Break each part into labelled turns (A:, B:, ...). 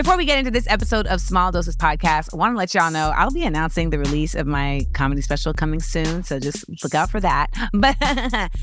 A: Before we get into this episode of Small Doses Podcast, I want to let y'all know I'll be announcing the release of my comedy special coming soon. So just look out for that. But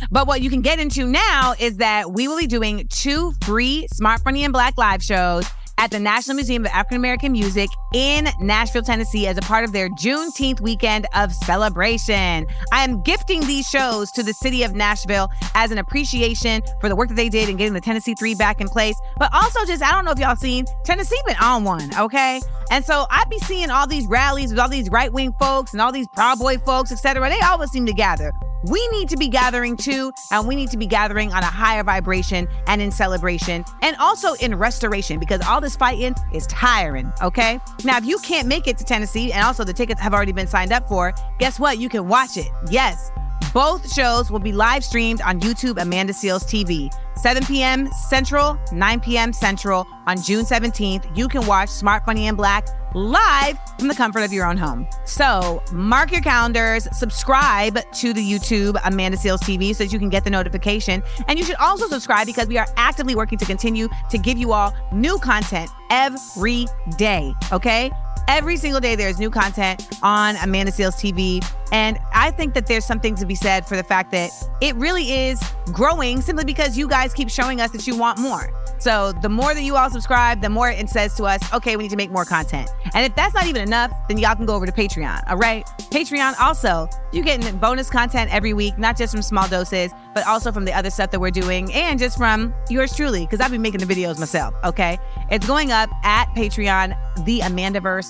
A: but what you can get into now is that we will be doing two free Smart Funny and Black live shows at the National Museum of African American Music in Nashville, Tennessee, as a part of their Juneteenth weekend of celebration. I am gifting these shows to the city of Nashville as an appreciation for the work that they did in getting the Tennessee Three back in place, but also just, I don't know if y'all seen, Tennessee been on one, okay? And so I'd be seeing all these rallies with all these right wing folks and all these Proud Boy folks, etc. They always seem to gather. We need to be gathering too, and we need to be gathering on a higher vibration and in celebration and also in restoration because all this fighting is tiring, okay? Now, if you can't make it to Tennessee and also the tickets have already been signed up for, guess what? You can watch it. Yes. Both shows will be live streamed on YouTube Amanda Seales TV. 7 p.m. Central, 9 p.m. Central on June 17th. You can watch Smart Funny and Black live from the comfort of your own home. So mark your calendars, subscribe to the YouTube Amanda Seales TV so that you can get the notification. And you should also subscribe because we are actively working to continue to give you all new content every day. Okay. Every single day, there's new content on Amanda Seales TV. And I think that there's something to be said for the fact that it really is growing simply because you guys keep showing us that you want more. So the more that you all subscribe, the more it says to us, okay, we need to make more content. And if that's not even enough, then y'all can go over to Patreon. All right. Patreon also, you're getting bonus content every week, not just from small doses, but also from the other stuff that we're doing and just from yours truly, because I've been making the videos myself. Okay. It's going up at Patreon,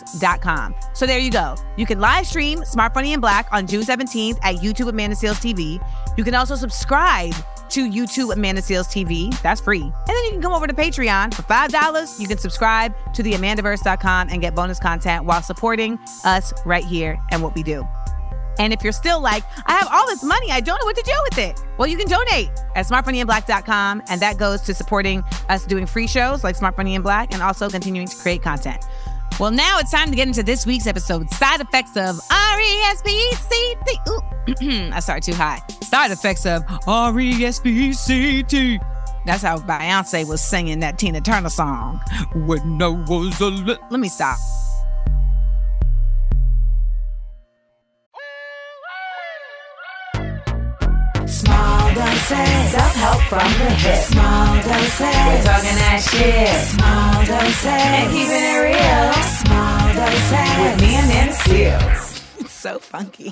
A: theamandaverse.com. So there you go. You can live stream Smart Funny and Black on June 17th at YouTube Amanda Seales TV. You can also subscribe to YouTube Amanda Seales TV. That's free. And then you can come over to Patreon for $5. You can subscribe to theamandaverse.com and get bonus content while supporting us right here and what we do. And if you're still like, I have all this money, I don't know what to do with it. Well, you can donate at smartfunnyandblack.com, and that goes to supporting us doing free shows like Smart Funny and Black and also continuing to create content. Well, now it's time to get into this week's episode Side Effects of R E S P E C T. I started too high. Side Effects of R E S P E C T. That's how Beyonce was singing that Tina Turner song. When I was a li- Let me stop.
B: Doses. Self-help from the hip. Small doses. We're talking that shit. Small doses. And keeping it real. Small doses. With me and Nana Seales.
A: It's so funky.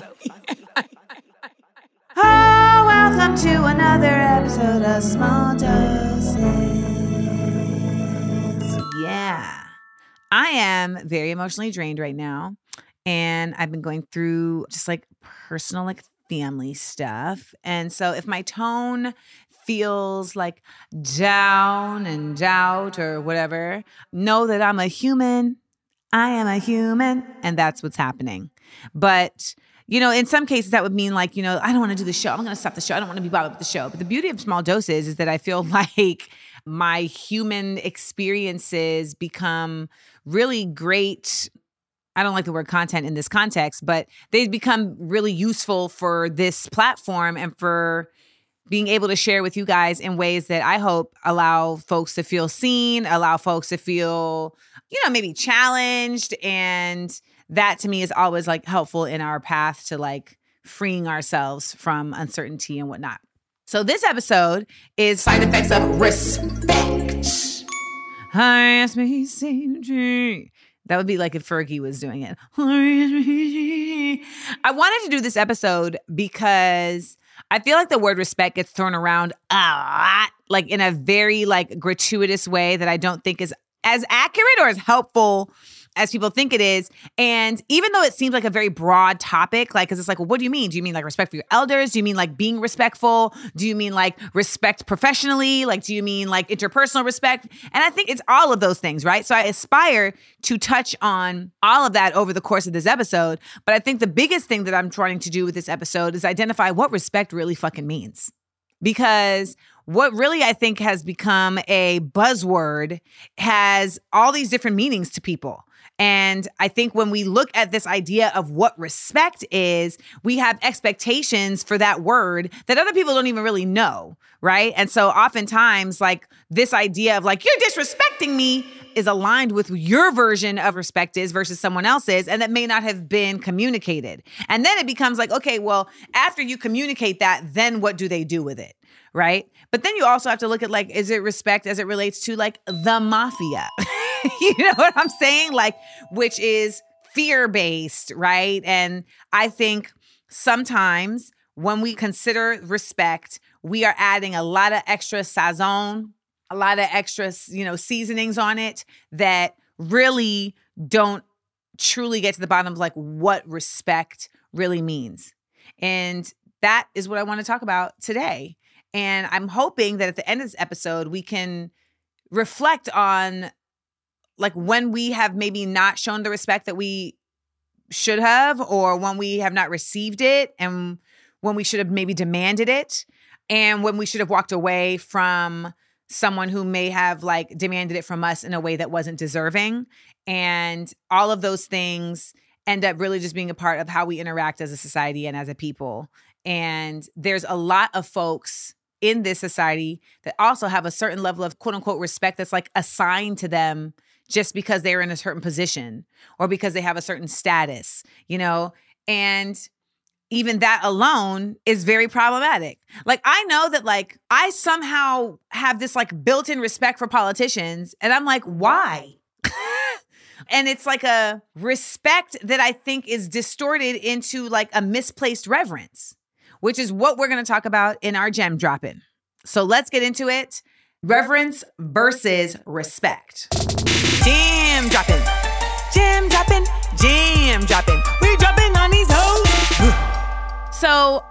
A: oh, welcome to another episode of Small Doses. Yeah. I am very emotionally drained right now. And I've been going through just like personal, like family stuff. And so if my tone feels like down and doubt or whatever, know that I'm a human. I am a human. And that's what's happening. But you know, in some cases, that would mean like, you know, I don't want to do the show. I'm going to stop the show. I don't want to be bothered with the show. But the beauty of small doses is that I feel like my human experiences become really great I don't like the word content in this context, but they've become really useful for this platform and for being able to share with you guys in ways that I hope allow folks to feel seen, allow folks to feel, you know, maybe challenged. And that to me is always like helpful in our path to like freeing ourselves from uncertainty and whatnot. So this episode is side effects of respect. RSPCT. That would be like if Fergie was doing it. I wanted to do this episode because I feel like the word respect gets thrown around a lot, like in a very like gratuitous way that I don't think is as accurate or as helpful as people think it is. And even though it seems like a very broad topic, like, cause it's like, well, what do you mean? Do you mean like respect for your elders? Do you mean like being respectful? Do you mean like respect professionally? Like, do you mean like interpersonal respect? And I think it's all of those things, right? So I aspire to touch on all of that over the course of this episode. But I think the biggest thing that I'm trying to do with this episode is identify what respect really fucking means. Because what really I think has become a buzzword has all these different meanings to people. And I think when we look at this idea of what respect is, we have expectations for that word that other people don't even really know, right? And so oftentimes, like this idea of like, you're disrespecting me is aligned with your version of respect is versus someone else's, and that may not have been communicated. And then it becomes like, okay, well, after you communicate that, then what do they do with it? Right. But then you also have to look at like, is it respect as it relates to like the mafia? you know what I'm saying? Like, which is fear based, right? And I think sometimes when we consider respect, we are adding a lot of extra sazon, a lot of extra, you know, seasonings on it that really don't truly get to the bottom of like what respect really means. And that is what I want to talk about today. And I'm hoping that at the end of this episode, we can reflect on like when we have maybe not shown the respect that we should have or when we have not received it and when we should have maybe demanded it and when we should have walked away from someone who may have like demanded it from us in a way that wasn't deserving. And all of those things end up really just being a part of how we interact as a society and as a people. And there's a lot of folks in this society that also have a certain level of quote unquote respect that's like assigned to them just because they're in a certain position or because they have a certain status, you know? And even that alone is very problematic. Like I know that like I somehow have this like built-in respect for politicians and I'm like, why? and it's like a respect that I think is distorted into like a misplaced reverence, which is what we're going to talk about in our gem dropping. So let's get into it. Reverence versus respect. Gem dropping. Gem dropping. Gem dropping. We dropping on these hoes. so,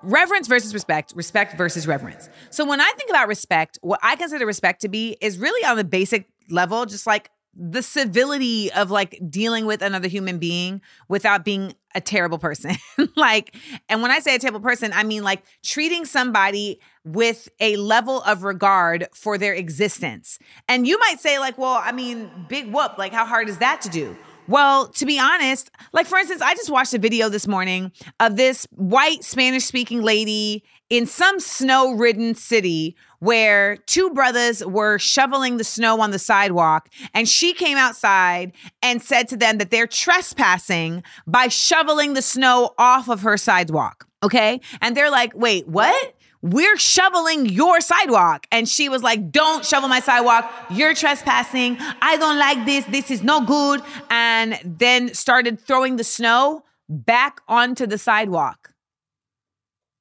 A: reverence versus respect, respect versus reverence. So, when I think about respect, what I consider respect to be is really on the basic level, just like the civility of like dealing with another human being without being a terrible person. like, and when I say a terrible person, I mean like treating somebody with a level of regard for their existence. And you might say, like, well, I mean, big whoop, like, how hard is that to do? Well, to be honest, like for instance, I just watched a video this morning of this white Spanish speaking lady in some snow ridden city where two brothers were shoveling the snow on the sidewalk. And she came outside and said to them that they're trespassing by shoveling the snow off of her sidewalk. Okay. And they're like, wait, what? we're shoveling your sidewalk. And she was like, don't shovel my sidewalk. You're trespassing. I don't like this. This is no good. And then started throwing the snow back onto the sidewalk.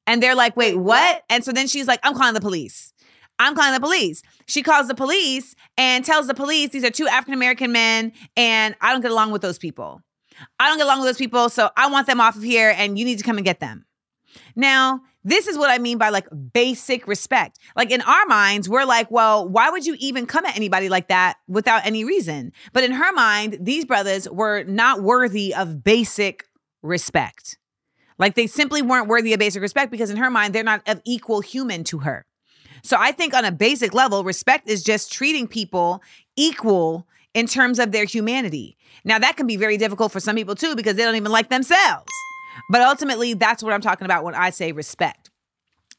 A: And they're like, wait, what? And so then she's like, I'm calling the police. I'm calling the police. She calls the police and tells the police these are two African American men and I don't get along with those people. I don't get along with those people. So I want them off of here and you need to come and get them. Now, this is what I mean by like basic respect. Like in our minds, we're like, well, why would you even come at anybody like that without any reason? But in her mind, these brothers were not worthy of basic respect. Like they simply weren't worthy of basic respect because in her mind, they're not of equal human to her. So I think on a basic level, respect is just treating people equal in terms of their humanity. Now, that can be very difficult for some people too because they don't even like themselves. But ultimately, that's what I'm talking about when I say respect.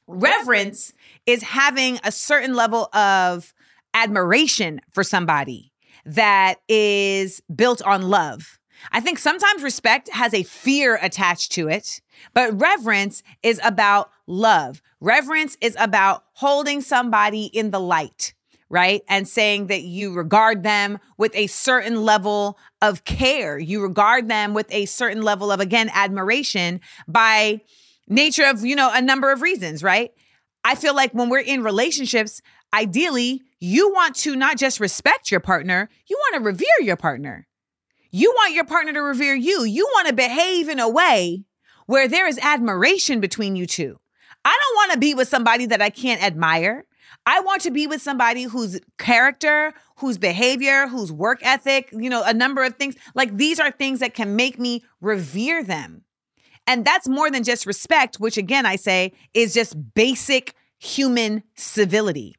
A: Reverence is having a certain level of admiration for somebody that is built on love. I think sometimes respect has a fear attached to it, but reverence is about love. Reverence is about holding somebody in the light right? And saying that you regard them with a certain level of care. You regard them with a certain level of, again, admiration by nature of, you know, a number of reasons, right? I feel like when we're in relationships, ideally, you want to not just respect your partner, you want to revere your partner. You want your partner to revere you. You want to behave in a way where there is admiration between you two. I don't want to be with somebody that I can't admire. I want to be with somebody whose character, whose behavior, whose work ethic, you know, a number of things. Like these are things that can make me revere them. And that's more than just respect, which again, I say is just basic human civility.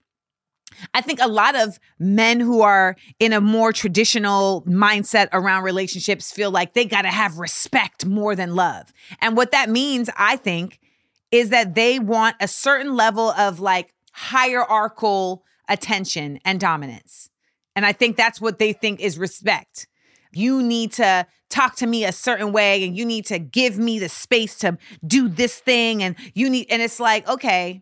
A: I think a lot of men who are in a more traditional mindset around relationships feel like they got to have respect more than love. And what that means, I think, is that they want a certain level of like hierarchical attention and dominance. And I think that's what they think is respect. You need to talk to me a certain way and you need to give me the space to do this thing and you need and it's like okay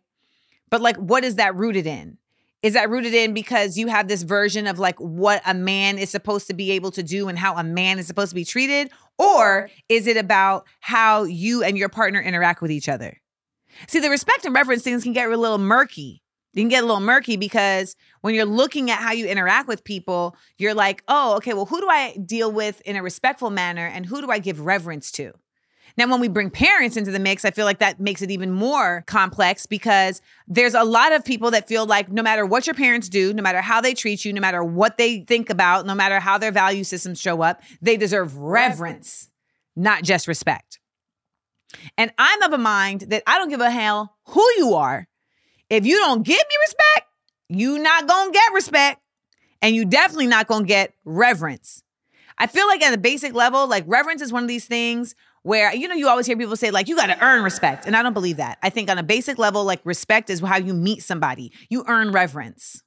A: but like what is that rooted in is that rooted in because you have this version of like what a man is supposed to be able to do and how a man is supposed to be treated? Or is it about how you and your partner interact with each other? See the respect and reverence things can get a little murky. You can get a little murky because when you're looking at how you interact with people, you're like, oh, okay, well, who do I deal with in a respectful manner and who do I give reverence to? Now, when we bring parents into the mix, I feel like that makes it even more complex because there's a lot of people that feel like no matter what your parents do, no matter how they treat you, no matter what they think about, no matter how their value systems show up, they deserve reverence, not just respect. And I'm of a mind that I don't give a hell who you are if you don't give me respect, you not gonna get respect. And you definitely not gonna get reverence. I feel like at a basic level, like reverence is one of these things where, you know, you always hear people say, like, you gotta earn respect. And I don't believe that. I think on a basic level, like respect is how you meet somebody. You earn reverence.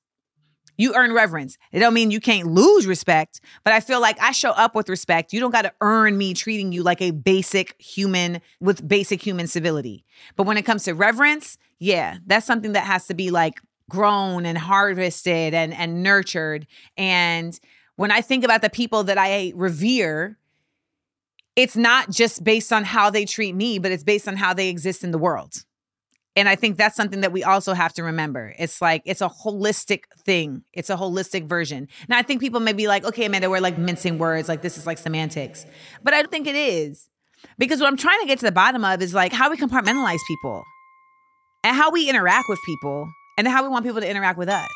A: You earn reverence. It don't mean you can't lose respect, but I feel like I show up with respect. You don't got to earn me treating you like a basic human with basic human civility. But when it comes to reverence, yeah, that's something that has to be like grown and harvested and and nurtured. And when I think about the people that I revere, it's not just based on how they treat me, but it's based on how they exist in the world. And I think that's something that we also have to remember. It's like it's a holistic thing. It's a holistic version. Now I think people may be like, okay, Amanda, we're like mincing words, like this is like semantics. But I don't think it is. Because what I'm trying to get to the bottom of is like how we compartmentalize people and how we interact with people and how we want people to interact with us.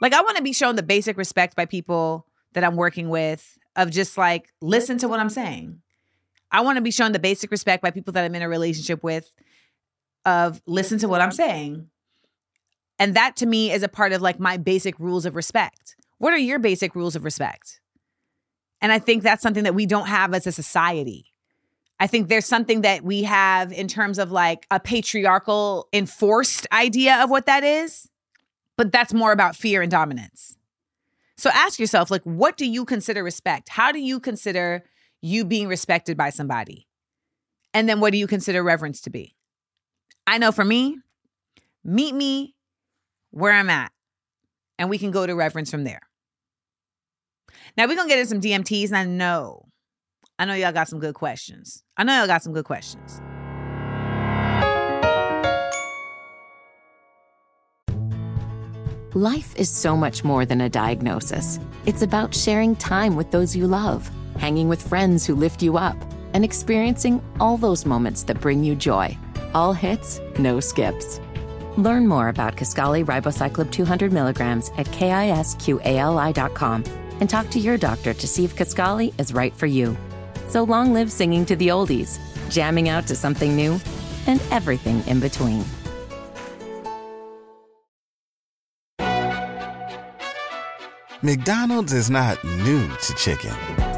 A: Like, I want to be shown the basic respect by people that I'm working with of just like, listen to what I'm saying. I want to be shown the basic respect by people that I'm in a relationship with of listen to what I'm saying. And that to me is a part of like my basic rules of respect. What are your basic rules of respect? And I think that's something that we don't have as a society. I think there's something that we have in terms of like a patriarchal enforced idea of what that is, but that's more about fear and dominance. So ask yourself like what do you consider respect? How do you consider you being respected by somebody? And then what do you consider reverence to be? I know for me, meet me where I'm at and we can go to reverence from there. Now we're to get into some DMTs and I know I know y'all got some good questions. I know y'all got some good questions.
C: Life is so much more than a diagnosis. It's about sharing time with those you love, hanging with friends who lift you up, and experiencing all those moments that bring you joy. All hits, no skips. Learn more about Kisqali Ribociclib 200 milligrams at kisqali.com and talk to your doctor to see if Kisqali is right for you. So long live singing to the oldies, jamming out to something new, and everything in between.
D: McDonald's is not new to chicken.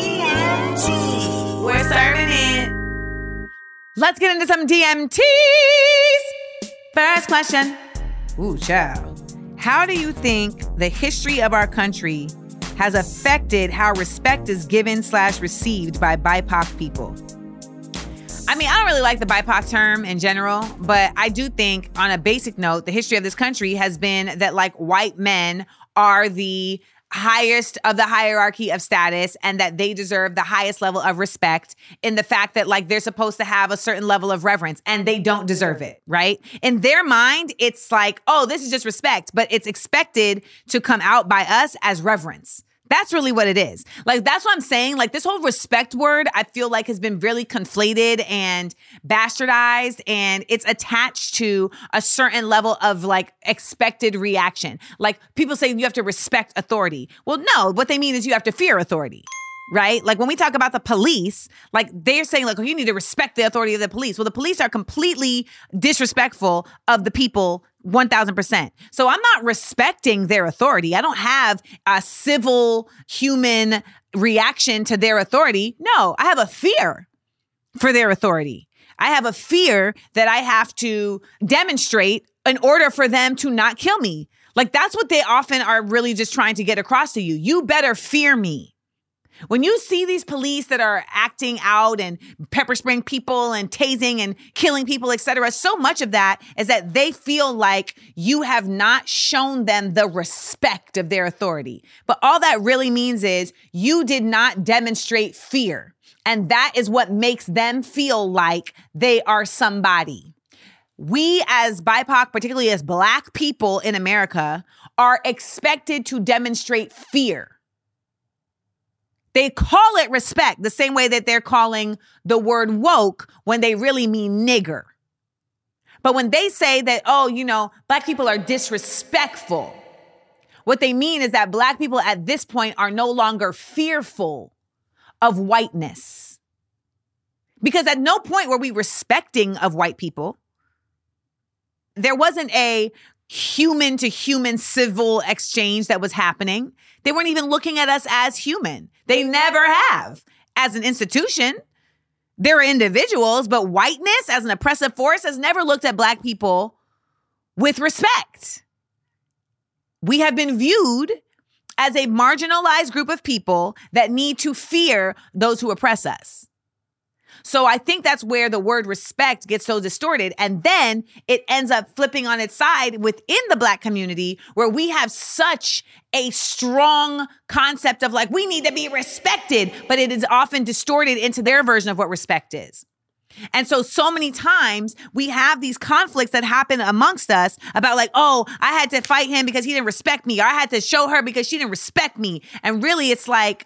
A: Let's get into some DMTs. First question. Ooh, child. How do you think the history of our country has affected how respect is given slash received by BIPOC people? I mean, I don't really like the BIPOC term in general, but I do think, on a basic note, the history of this country has been that like white men are the highest of the hierarchy of status and that they deserve the highest level of respect in the fact that like they're supposed to have a certain level of reverence and they don't deserve it, right? In their mind, it's like, oh, this is just respect, but it's expected to come out by us as reverence. That's really what it is. Like, that's what I'm saying. Like, this whole respect word, I feel like has been really conflated and bastardized, and it's attached to a certain level of like expected reaction. Like, people say you have to respect authority. Well, no, what they mean is you have to fear authority right? Like when we talk about the police, like they're saying, like, oh, you need to respect the authority of the police. Well, the police are completely disrespectful of the people 1000%. So I'm not respecting their authority. I don't have a civil human reaction to their authority. No, I have a fear for their authority. I have a fear that I have to demonstrate in order for them to not kill me. Like that's what they often are really just trying to get across to you. You better fear me. When you see these police that are acting out and pepper spraying people and tasing and killing people, etc., so much of that is that they feel like you have not shown them the respect of their authority. But all that really means is you did not demonstrate fear. And that is what makes them feel like they are somebody. We, as BIPOC, particularly as Black people in America, are expected to demonstrate fear. They call it respect the same way that they're calling the word woke when they really mean nigger. But when they say that, oh, you know, black people are disrespectful, what they mean is that black people at this point are no longer fearful of whiteness. Because at no point were we respecting of white people. There wasn't a human to human civil exchange that was happening. They weren't even looking at us as human. They mm-hmm. never have as an institution. They're individuals, but whiteness as an oppressive force has never looked at black people with respect. We have been viewed as a marginalized group of people that need to fear those who oppress us. So I think that's where the word respect gets so distorted. And then it ends up flipping on its side within the black community where we have such a strong concept of like, we need to be respected, but it is often distorted into their version of what respect is. And so, so many times we have these conflicts that happen amongst us about, like, oh, I had to fight him because he didn't respect me, or I had to show her because she didn't respect me. And really, it's like,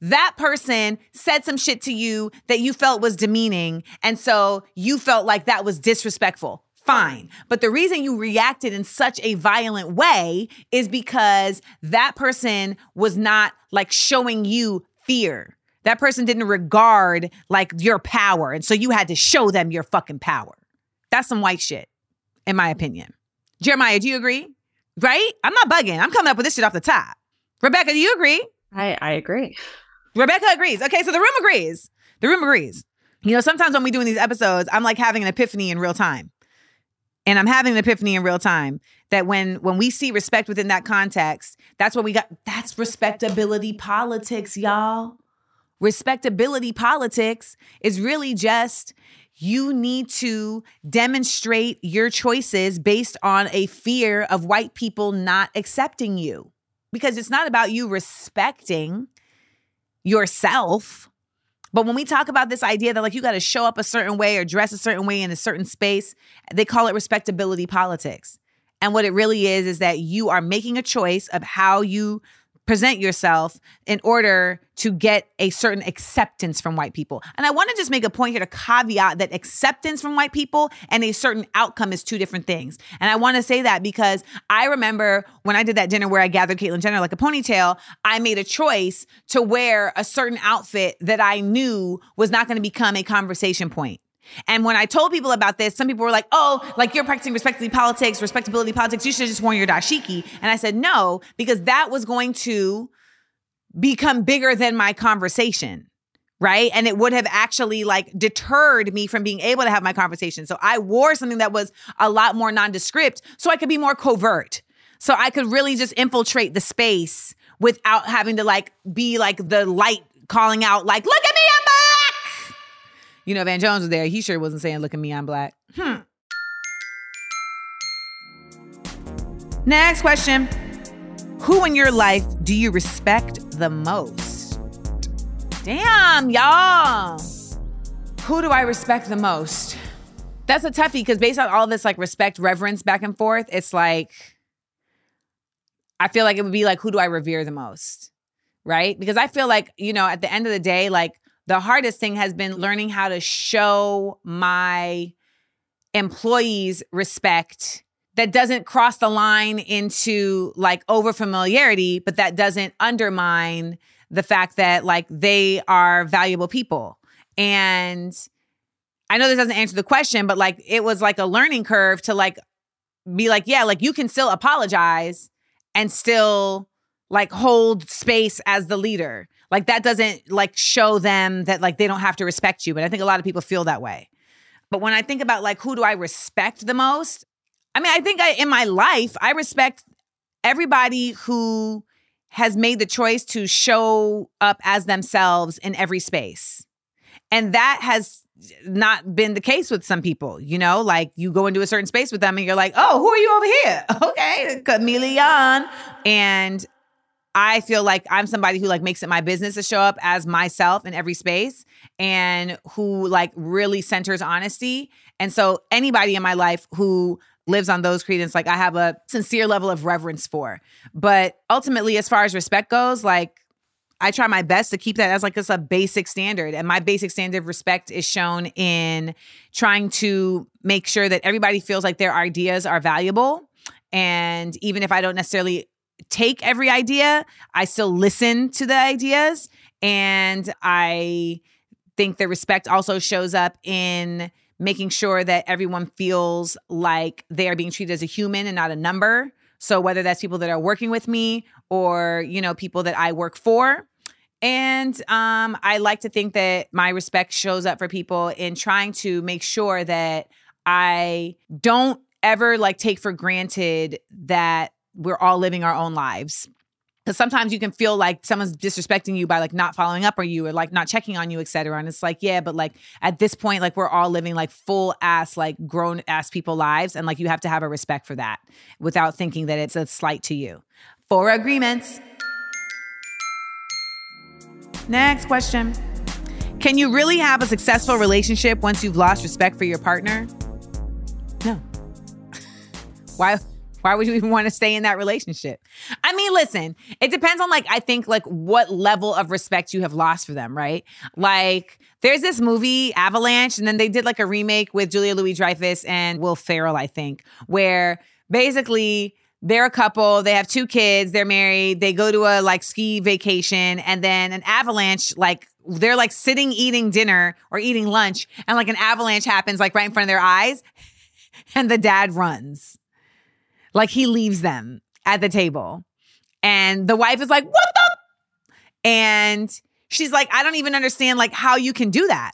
A: that person said some shit to you that you felt was demeaning. And so you felt like that was disrespectful. Fine. But the reason you reacted in such a violent way is because that person was not like showing you fear. That person didn't regard like your power. And so you had to show them your fucking power. That's some white shit, in my opinion. Jeremiah, do you agree? Right? I'm not bugging. I'm coming up with this shit off the top. Rebecca, do you agree?
E: I, I agree.
A: Rebecca agrees. Okay, so the room agrees. The room agrees. You know, sometimes when we doing these episodes, I'm like having an epiphany in real time. And I'm having an epiphany in real time that when when we see respect within that context, that's what we got. That's respectability politics, y'all. Respectability politics is really just you need to demonstrate your choices based on a fear of white people not accepting you. Because it's not about you respecting yourself. But when we talk about this idea that like you got to show up a certain way or dress a certain way in a certain space, they call it respectability politics. And what it really is is that you are making a choice of how you present yourself in order to get a certain acceptance from white people. And I want to just make a point here to caveat that acceptance from white people and a certain outcome is two different things. And I want to say that because I remember when I did that dinner where I gathered Caitlyn Jenner like a ponytail, I made a choice to wear a certain outfit that I knew was not going to become a conversation point. And when I told people about this, some people were like, oh, like you're practicing respectability politics, respectability politics. You should have just worn your dashiki. And I said, no, because that was going to become bigger than my conversation. Right. And it would have actually like deterred me from being able to have my conversation. So I wore something that was a lot more nondescript so I could be more covert. So I could really just infiltrate the space without having to like be like the light calling out, like, look at me, you know, Van Jones was there. He sure wasn't saying, look at me, I'm black. Hmm. Next question. Who in your life do you respect the most? Damn, y'all. Who do I respect the most? That's a toughie because based on all this like respect, reverence back and forth, it's like I feel like it would be like who do I revere the most? Right? Because I feel like, you know, at the end of the day, like the hardest thing has been learning how to show my employees respect that doesn't cross the line into like over familiarity, but that doesn't undermine the fact that like they are valuable people. And I know this doesn't answer the question, but like it was like a learning curve to like be like, yeah, like you can still apologize and still like hold space as the leader. Like that doesn't like show them that like they don't have to respect you. But I think a lot of people feel that way. But when I think about like who do I respect the most? I mean, I think I, in my life, I respect everybody who has made the choice to show up as themselves in every space. And that has not been the case with some people, you know, like you go into a certain space with them and you're like, oh, who are you over here? Okay, chameleon. And I feel like I'm somebody who like makes it my business to show up as myself in every space and who like really centers honesty. And so anybody in my life who lives on those credence, like I have a sincere level of reverence for. But ultimately, as far as respect goes, like I try my best to keep that as like just a basic standard. And my basic standard of respect is shown in trying to make sure that everybody feels like their ideas are valuable. And even if I don't necessarily take every idea, I still listen to the ideas. And I think the respect also shows up in making sure that everyone feels like they are being treated as a human and not a number. So whether that's people that are working with me or, you know, people that I work for. And um, I like to think that my respect shows up for people in trying to make sure that I don't ever like take for granted that we're all living our own lives. Because sometimes you can feel like someone's disrespecting you by like not following up on you or like not checking on you et cetera. And it's like yeah but like at this point like we're all living like full ass like grown ass people lives and like you have to have a respect for that without thinking that it's a slight to you. Four agreements. Next question. Can you really have a successful relationship once you've lost respect for your partner? No. Why why would you even want to stay in that relationship? I mean, listen, it depends on like I think like what level of respect you have lost for them, right? Like there's this movie Avalanche and then they did like a remake with Julia Louis-Dreyfus and Will Ferrell, I think, where basically they're a couple, they have two kids, they're married, they go to a like ski vacation and then an avalanche like they're like sitting eating dinner or eating lunch and like an avalanche happens like right in front of their eyes and the dad runs like he leaves them at the table. And the wife is like, what the? And she's like, I don't even understand like how you can do that.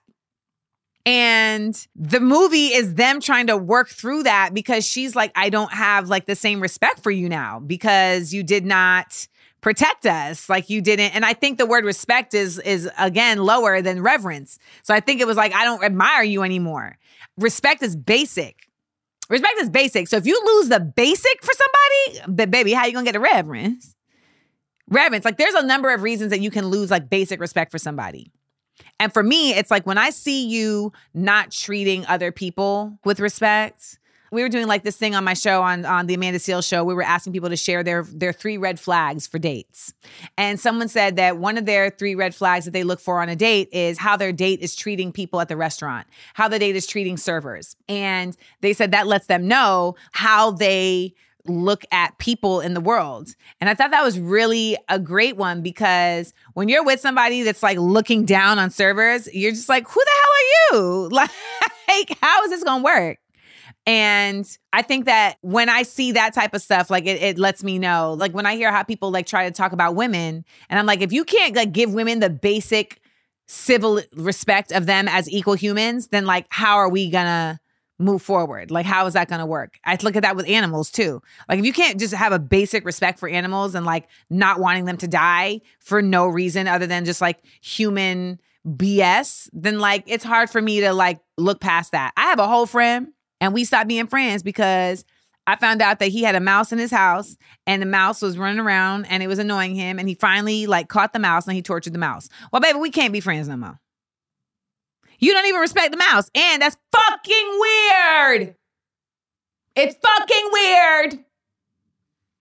A: And the movie is them trying to work through that because she's like, I don't have like the same respect for you now because you did not protect us like you didn't and i think the word respect is is again lower than reverence so i think it was like i don't admire you anymore respect is basic Respect is basic. So if you lose the basic for somebody, but baby, how you gonna get a reverence? Reverence, like there's a number of reasons that you can lose like basic respect for somebody. And for me, it's like when I see you not treating other people with respect, we were doing like this thing on my show on on the Amanda Seales show. We were asking people to share their their three red flags for dates. And someone said that one of their three red flags that they look for on a date is how their date is treating people at the restaurant, how the date is treating servers. And they said that lets them know how they look at people in the world. And I thought that was really a great one because when you're with somebody that's like looking down on servers, you're just like, who the hell are you? Like, how is this gonna work? And I think that when I see that type of stuff, like it, it lets me know, like when I hear how people like try to talk about women, and I'm like, if you can't like give women the basic civil respect of them as equal humans, then like how are we gonna move forward? Like how is that gonna work? I look at that with animals too. Like if you can't just have a basic respect for animals and like not wanting them to die for no reason other than just like human BS, then like it's hard for me to like look past that. I have a whole friend and we stopped being friends because I found out that he had a mouse in his house and the mouse was running around and it was annoying him and he finally like caught the mouse and he tortured the mouse. Well, baby, we can't be friends no more. You don't even respect the mouse and that's fucking weird. It's fucking weird.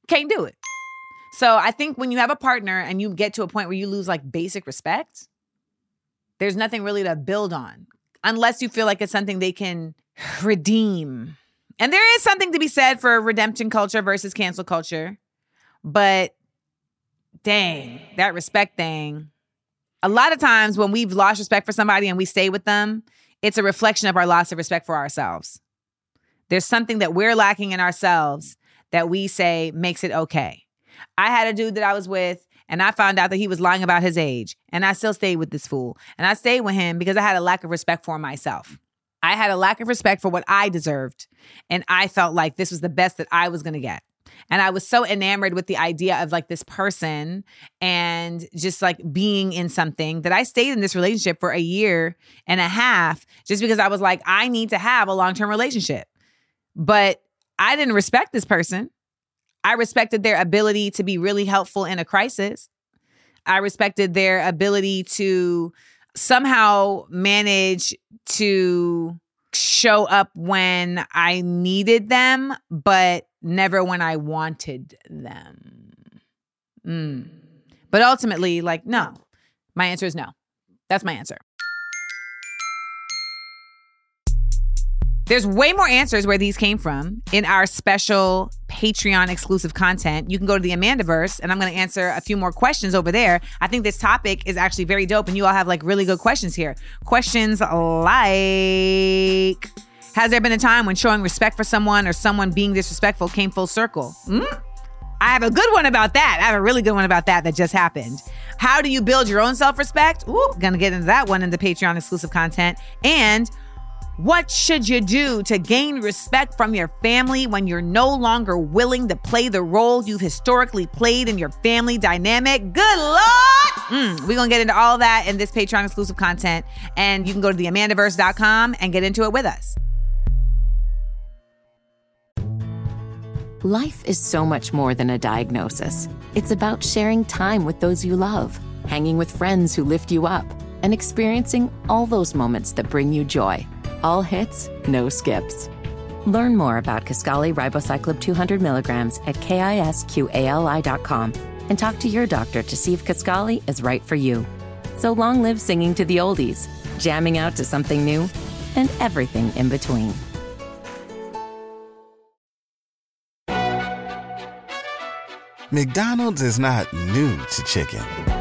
A: Can't do it. So I think when you have a partner and you get to a point where you lose like basic respect, there's nothing really to build on unless you feel like it's something they can redeem. And there is something to be said for redemption culture versus cancel culture. But dang, that respect thing. A lot of times when we've lost respect for somebody and we stay with them, it's a reflection of our loss of respect for ourselves. There's something that we're lacking in ourselves that we say makes it okay. I had a dude that I was with and I found out that he was lying about his age. And I still stayed with this fool. And I stayed with him because I had a lack of respect for myself. I had a lack of respect for what I deserved. And I felt like this was the best that I was going to get. And I was so enamored with the idea of like this person and just like being in something that I stayed in this relationship for a year and a half just because I was like, I need to have a long term relationship. But I didn't respect this person. I respected their ability to be really helpful in a crisis. I respected their ability to somehow manage to show up when I needed them, but never when I wanted them. Mm. But ultimately, like, no. My answer is no. That's my answer. There's way more answers where these came from in our special Patreon exclusive content. You can go to the Amandaverse and I'm going to answer a few more questions over there. I think this topic is actually very dope and you all have like really good questions here. Questions like Has there been a time when showing respect for someone or someone being disrespectful came full circle? Mm? I have a good one about that. I have a really good one about that that just happened. How do you build your own self respect? Ooh, gonna get into that one in the Patreon exclusive content. And what should you do to gain respect from your family when you're no longer willing to play the role you've historically played in your family dynamic? Good Lord! Mm, we're to get into all that in this Patreon exclusive content. And you can go to theamandaverse.com and get into it with us.
C: Life is so much more than a diagnosis. It's about sharing time with those you love, hanging with friends who lift you up, and experiencing all those moments that bring you joy. All hits, no skips. Learn more about Kisqali Ribociclib 200 milligrams at kisqali.com and talk to your doctor to see if Kisqali is right for you. So long live singing to the oldies, jamming out to something new, and everything in between.
D: McDonald's is not new to chicken.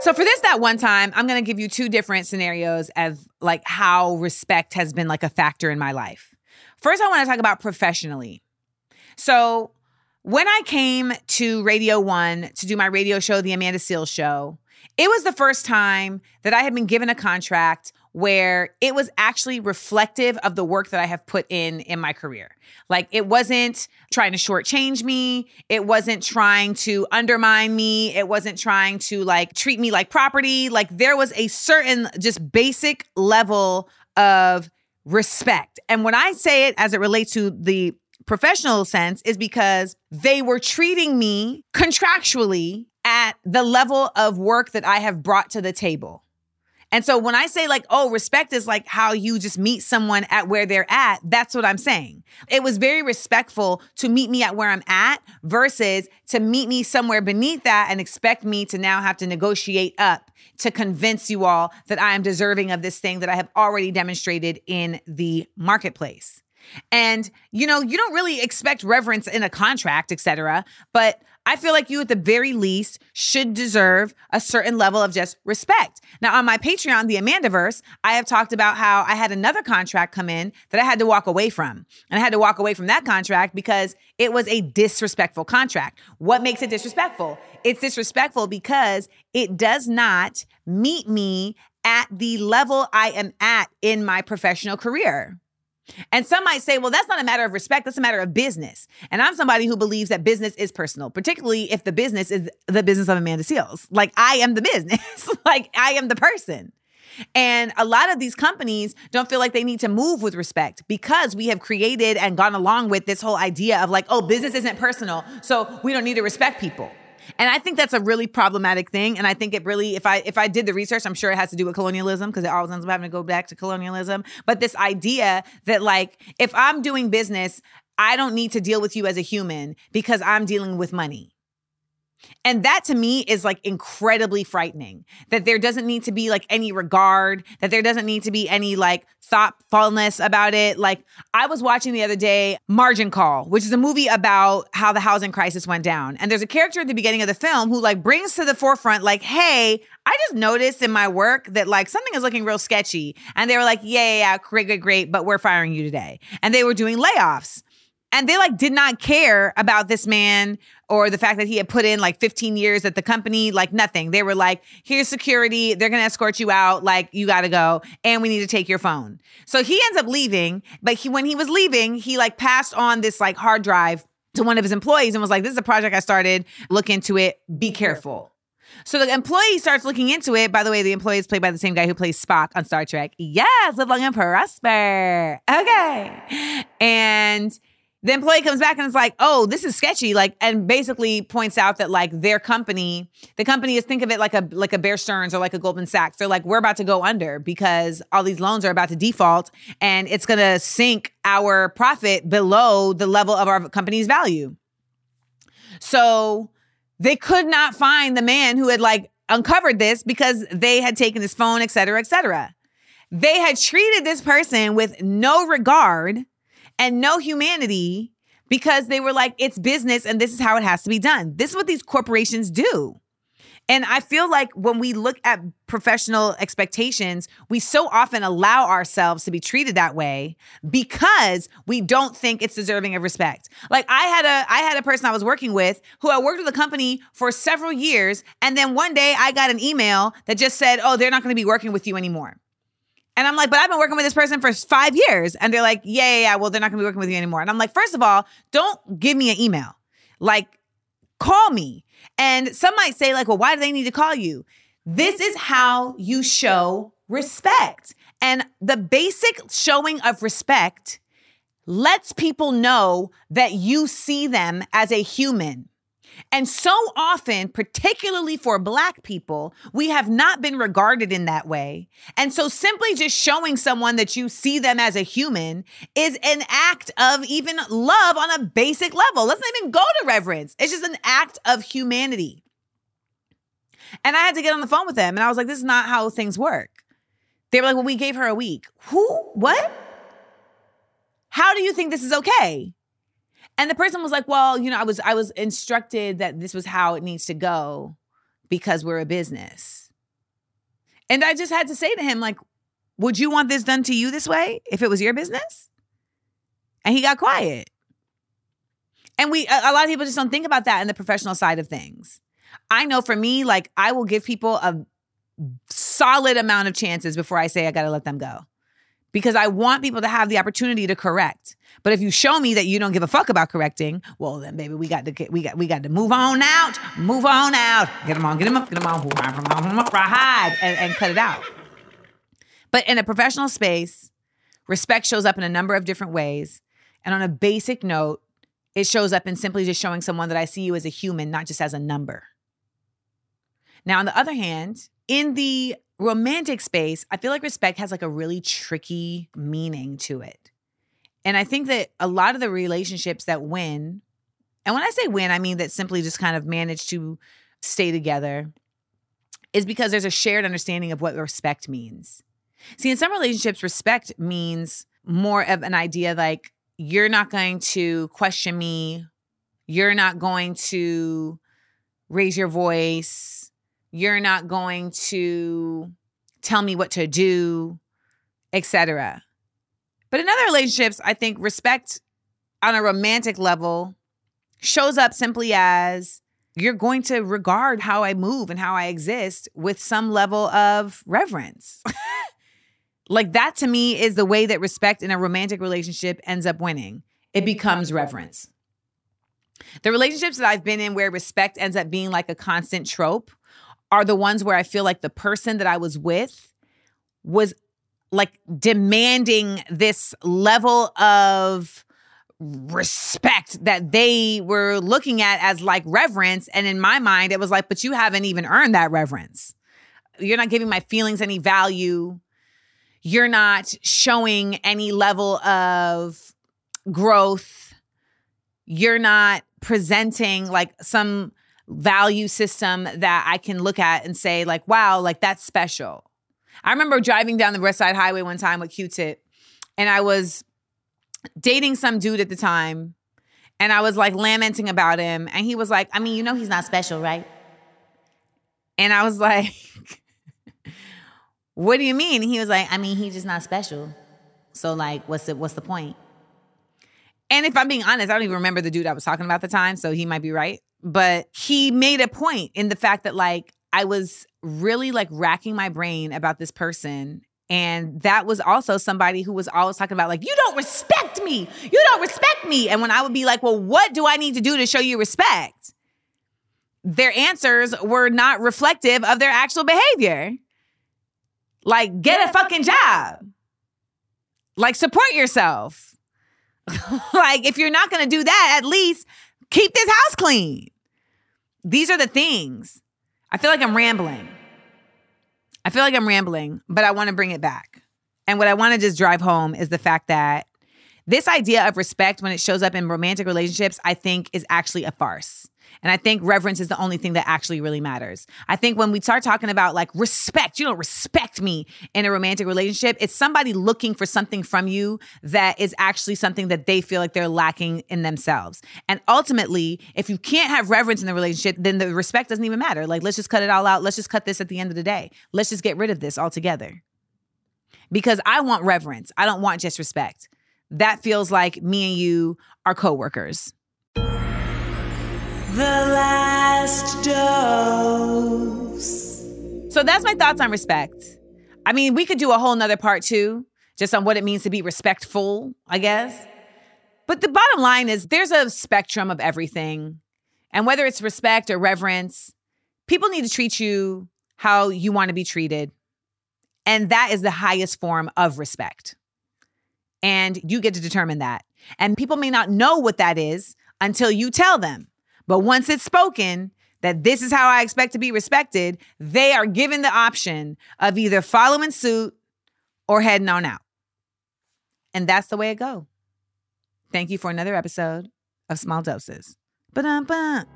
A: So for this that one time, I'm going to give you two different scenarios of like how respect has been like a factor in my life. First, I want to talk about professionally. So when I came to Radio 1 to do my radio show, The Amanda Seales Show, it was the first time that I had been given a contract where it was actually reflective of the work that I have put in in my career. Like it wasn't trying to shortchange me. It wasn't trying to undermine me. It wasn't trying to like treat me like property. Like there was a certain just basic level of respect. And when I say it as it relates to the professional sense is because they were treating me contractually at the level of work that I have brought to the table. And so when I say like, oh, respect is like how you just meet someone at where they're at, that's what I'm saying. It was very respectful to meet me at where I'm at versus to meet me somewhere beneath that and expect me to now have to negotiate up to convince you all that I am deserving of this thing that I have already demonstrated in the marketplace. And you know, you don't really expect reverence in a contract, etc. But I feel like you, at the very least, should deserve a certain level of just respect. Now, on my Patreon, the Amandaverse, I have talked about how I had another contract come in that I had to walk away from. And I had to walk away from that contract because it was a disrespectful contract. What makes it disrespectful? It's disrespectful because it does not meet me at the level I am at in my professional career. And some might say, well, that's not a matter of respect, that's a matter of business. And I'm somebody who believes that business is personal, particularly if the business is the business of Amanda Seales. Like, I am the business, like, I am the person. And a lot of these companies don't feel like they need to move with respect because we have created and gone along with this whole idea of like, oh, business isn't personal, so we don't need to respect people. And I think that's a really problematic thing. And I think it really, if I if I did the research, I'm sure it has to do with colonialism because it always ends up having to go back to colonialism. But this idea that like if I'm doing business, I don't need to deal with you as a human because I'm dealing with money. And that to me is like incredibly frightening that there doesn't need to be like any regard, that there doesn't need to be any like thoughtfulness about it. Like I was watching the other day Margin Call, which is a movie about how the housing crisis went down. And there's a character at the beginning of the film who like brings to the forefront, like, hey, I just noticed in my work that like something is looking real sketchy. And they were like, yeah, yeah, yeah, great, great, great, but we're firing you today. And they were doing layoffs and they like did not care about this man or the fact that he had put in like 15 years at the company like nothing they were like here's security they're to escort you out like you got to go and we need to take your phone so he ends up leaving but he when he was leaving he like passed on this like hard drive to one of his employees and was like this is a project i started look into it be careful so the employee starts looking into it. By the way, the employee is played by the same guy who plays Spock on Star Trek. Yes, live long and prosper. Okay. And the employee comes back and it's like, oh, this is sketchy. Like, and basically points out that like their company, the company is think of it like a like a Bear Stearns or like a Goldman Sachs. They're like, we're about to go under because all these loans are about to default and it's gonna sink our profit below the level of our company's value. So they could not find the man who had like uncovered this because they had taken his phone, et cetera, et cetera. They had treated this person with no regard and no humanity because they were like, it's business and this is how it has to be done. This is what these corporations do. And I feel like when we look at professional expectations, we so often allow ourselves to be treated that way because we don't think it's deserving of respect. Like I had a I had a person I was working with who I worked with a company for several years and then one day I got an email that just said, "Oh, they're not going to be working with you anymore." And I'm like, but I've been working with this person for five years. And they're like, yeah, yeah, yeah. Well, they're not gonna be working with you anymore. And I'm like, first of all, don't give me an email. Like, call me. And some might say, like, well, why do they need to call you? This is how you show respect. And the basic showing of respect lets people know that you see them as a human. And so often, particularly for Black people, we have not been regarded in that way. And so simply just showing someone that you see them as a human is an act of even love on a basic level. Let's not even go to reverence, it's just an act of humanity. And I had to get on the phone with them and I was like, this is not how things work. They were like, well, we gave her a week. Who? What? How do you think this is okay? And the person was like, "Well, you know, I was I was instructed that this was how it needs to go because we're a business." And I just had to say to him like, "Would you want this done to you this way if it was your business?" And he got quiet. And we a, a lot of people just don't think about that in the professional side of things. I know for me like I will give people a solid amount of chances before I say I got to let them go because I want people to have the opportunity to correct. But if you show me that you don't give a fuck about correcting, well then baby, we got to get, we got we got to move on out, move on out, get them on, get them up, get them on, hide, and, and cut it out. But in a professional space, respect shows up in a number of different ways. And on a basic note, it shows up in simply just showing someone that I see you as a human, not just as a number. Now, on the other hand, in the romantic space, I feel like respect has like a really tricky meaning to it. And I think that a lot of the relationships that win, and when I say win, I mean that simply just kind of manage to stay together, is because there's a shared understanding of what respect means. See, in some relationships, respect means more of an idea like you're not going to question me You're not going to raise your voice. You're not going to tell me what to do, etc. But in other relationships, I think respect on a romantic level shows up simply as you're going to regard how I move and how I exist with some level of reverence. like that to me is the way that respect in a romantic relationship ends up winning. It becomes reverence. The relationships that I've been in where respect ends up being like a constant trope are the ones where I feel like the person that I was with was like demanding this level of respect that they were looking at as like reverence. And in my mind, it was like, but you haven't even earned that reverence. You're not giving my feelings any value. You're not showing any level of growth. You're not presenting like some value system that I can look at and say, like, wow, like that's special. I remember driving down the West Side Highway one time with Q Tip, and I was dating some dude at the time, and I was like lamenting about him, and he was like, I mean, you know, he's not special, right? And I was like, What do you mean? He was like, I mean, he's just not special. So like, what's the what's the point? And if I'm being honest, I don't even remember the dude I was talking about at the time, so he might be right. But he made a point in the fact that like I was really like racking my brain about this person. And that was also somebody who was always talking about, like, you don't respect me. You don't respect me. And when I would be like, well, what do I need to do to show you respect? Their answers were not reflective of their actual behavior. Like, get a fucking job. Like, support yourself. like, if you're not gonna do that, at least keep this house clean. These are the things. I feel like I'm rambling. I feel like I'm rambling, but I want to bring it back. And what I want to just drive home is the fact that this idea of respect, when it shows up in romantic relationships, I think is actually a farce. And I think reverence is the only thing that actually really matters. I think when we start talking about like respect, you don't respect me in a romantic relationship, it's somebody looking for something from you that is actually something that they feel like they're lacking in themselves. And ultimately, if you can't have reverence in the relationship, then the respect doesn't even matter. Like, let's just cut it all out. Let's just cut this at the end of the day. Let's just get rid of this altogether. Because I want reverence, I don't want just respect. That feels like me and you are coworkers
B: last dose.
A: So that's my thoughts on respect. I mean, we could do a whole nother part too, just on what it means to be respectful, I guess. But the bottom line is there's a spectrum of everything. And whether it's respect or reverence, people need to treat you how you want to be treated. And that is the highest form of respect. And you get to determine that. And people may not know what that is until you tell them. But once it's spoken that this is how I expect to be respected, they are given the option of either following suit or heading on out. And that's the way it go. Thank you for another episode of Small Doses. Ba-dum-bum.